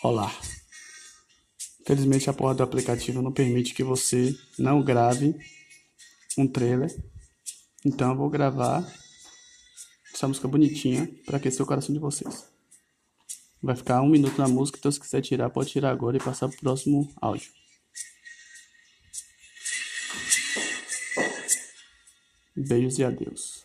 Olá. Infelizmente a porra do aplicativo não permite que você não grave um trailer. Então eu vou gravar essa música bonitinha para aquecer o coração de vocês. Vai ficar um minuto na música, então se quiser tirar, pode tirar agora e passar pro próximo áudio. Beijos e adeus.